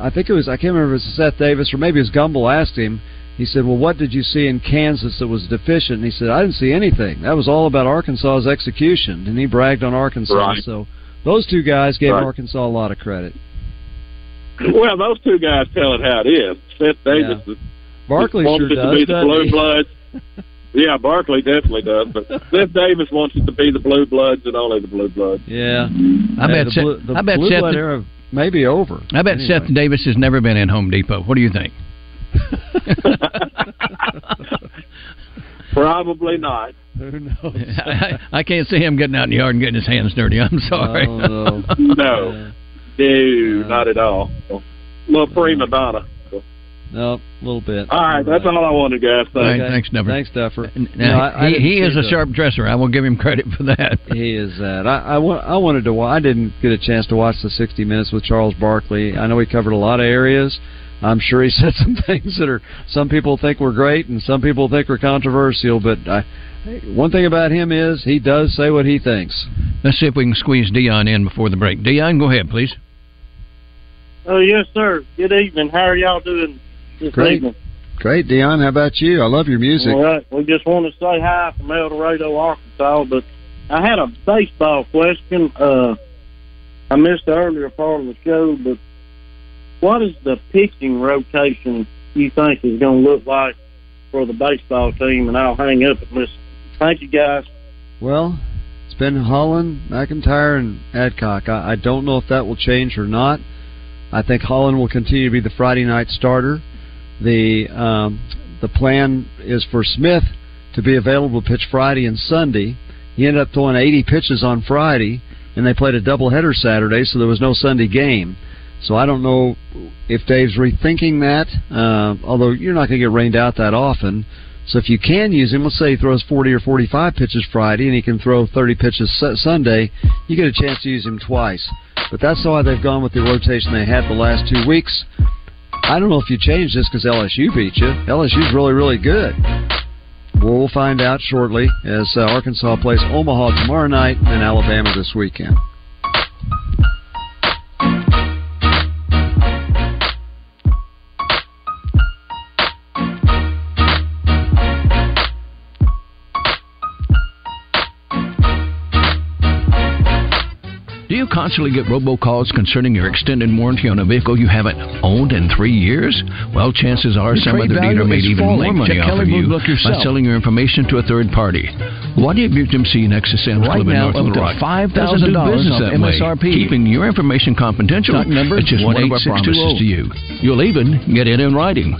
I think it was I can't remember if it was Seth Davis or maybe it was Gumbel asked him. He said, "Well, what did you see in Kansas that was deficient?" And he said, "I didn't see anything. That was all about Arkansas's execution." And he bragged on Arkansas. Right. So those two guys gave Right. Arkansas a lot of credit. Well, those two guys tell it how it is. Seth Davis is Barkley wants sure it does, to be the blue he? bloods. Yeah, Barkley definitely does, but Seth Davis wants it to be the blue bloods and only the blue bloods. Yeah, I bet the Seth- blue, the I bet blue Seth- blood era may be over. I bet Anyway. Seth Davis has never been in Home Depot. What do you think? Probably not. Who knows? I, I can't see him getting out in the yard and getting his hands dirty. I'm sorry. Oh, no. No, no, not at all. A Little prima donna. No, a little bit. All right, that's all I wanted, guys. All right, Thanks. thanks, Duffer. Thanks, Duffer. Now, No, I- I he didn't he is see a the- sharp dresser. I will give him credit for that. He is that. I, I, wa- I wanted to. wa- I didn't get a chance to watch the 60 Minutes with Charles Barkley. I know he covered a lot of areas. I'm sure he said some things that are some people think were great and some people think were controversial. But I, one thing about him is he does say what he thinks. Let's see if we can squeeze Dion in before the break. Dion, go ahead, please. Oh yes, sir. Good evening. How are y'all doing this Great. evening? Great, Dion. How about you? I love your music. All right. We just want to say hi from El Dorado, Arkansas. But I had a baseball question. Uh, I missed the earlier part of the show, but what is the pitching rotation you think is going to look like for the baseball team? And I'll hang up and listen. Thank you, guys. Well, it's been Hollan, McEntire, and Adcock. I, I don't know if that will change or not. I think Hollan will continue to be the Friday night starter. The um, the plan is for Smith to be available to pitch Friday and Sunday. He ended up throwing 80 pitches on Friday, and they played a doubleheader Saturday, so there was no Sunday game. So I don't know if Dave's rethinking that. Uh, although you're not going to get rained out that often. So if you can use him, let's say he throws 40 or 45 pitches Friday, and he can throw 30 pitches Su- Sunday, you get a chance to use him twice. But that's why they've gone with the rotation they had the last two weeks. I don't know if you change this because LSU beat you. LSU's really, really good. We'll find out shortly as uh, Arkansas plays Omaha tomorrow night and Alabama this weekend. Constantly get robocalls concerning your extended warranty on a vehicle you haven't owned in three years? Well, chances are Your some other dealer made even falling. more money Check off of you by selling your information to a third party. Why do you Buick GMC Nexus Sam's Right Club in now, North up Little Rock $5,000 doesn't do business off that way, MSRP. keeping your information confidential. Number It's just one of our promises oh. to you. You'll even get it in writing.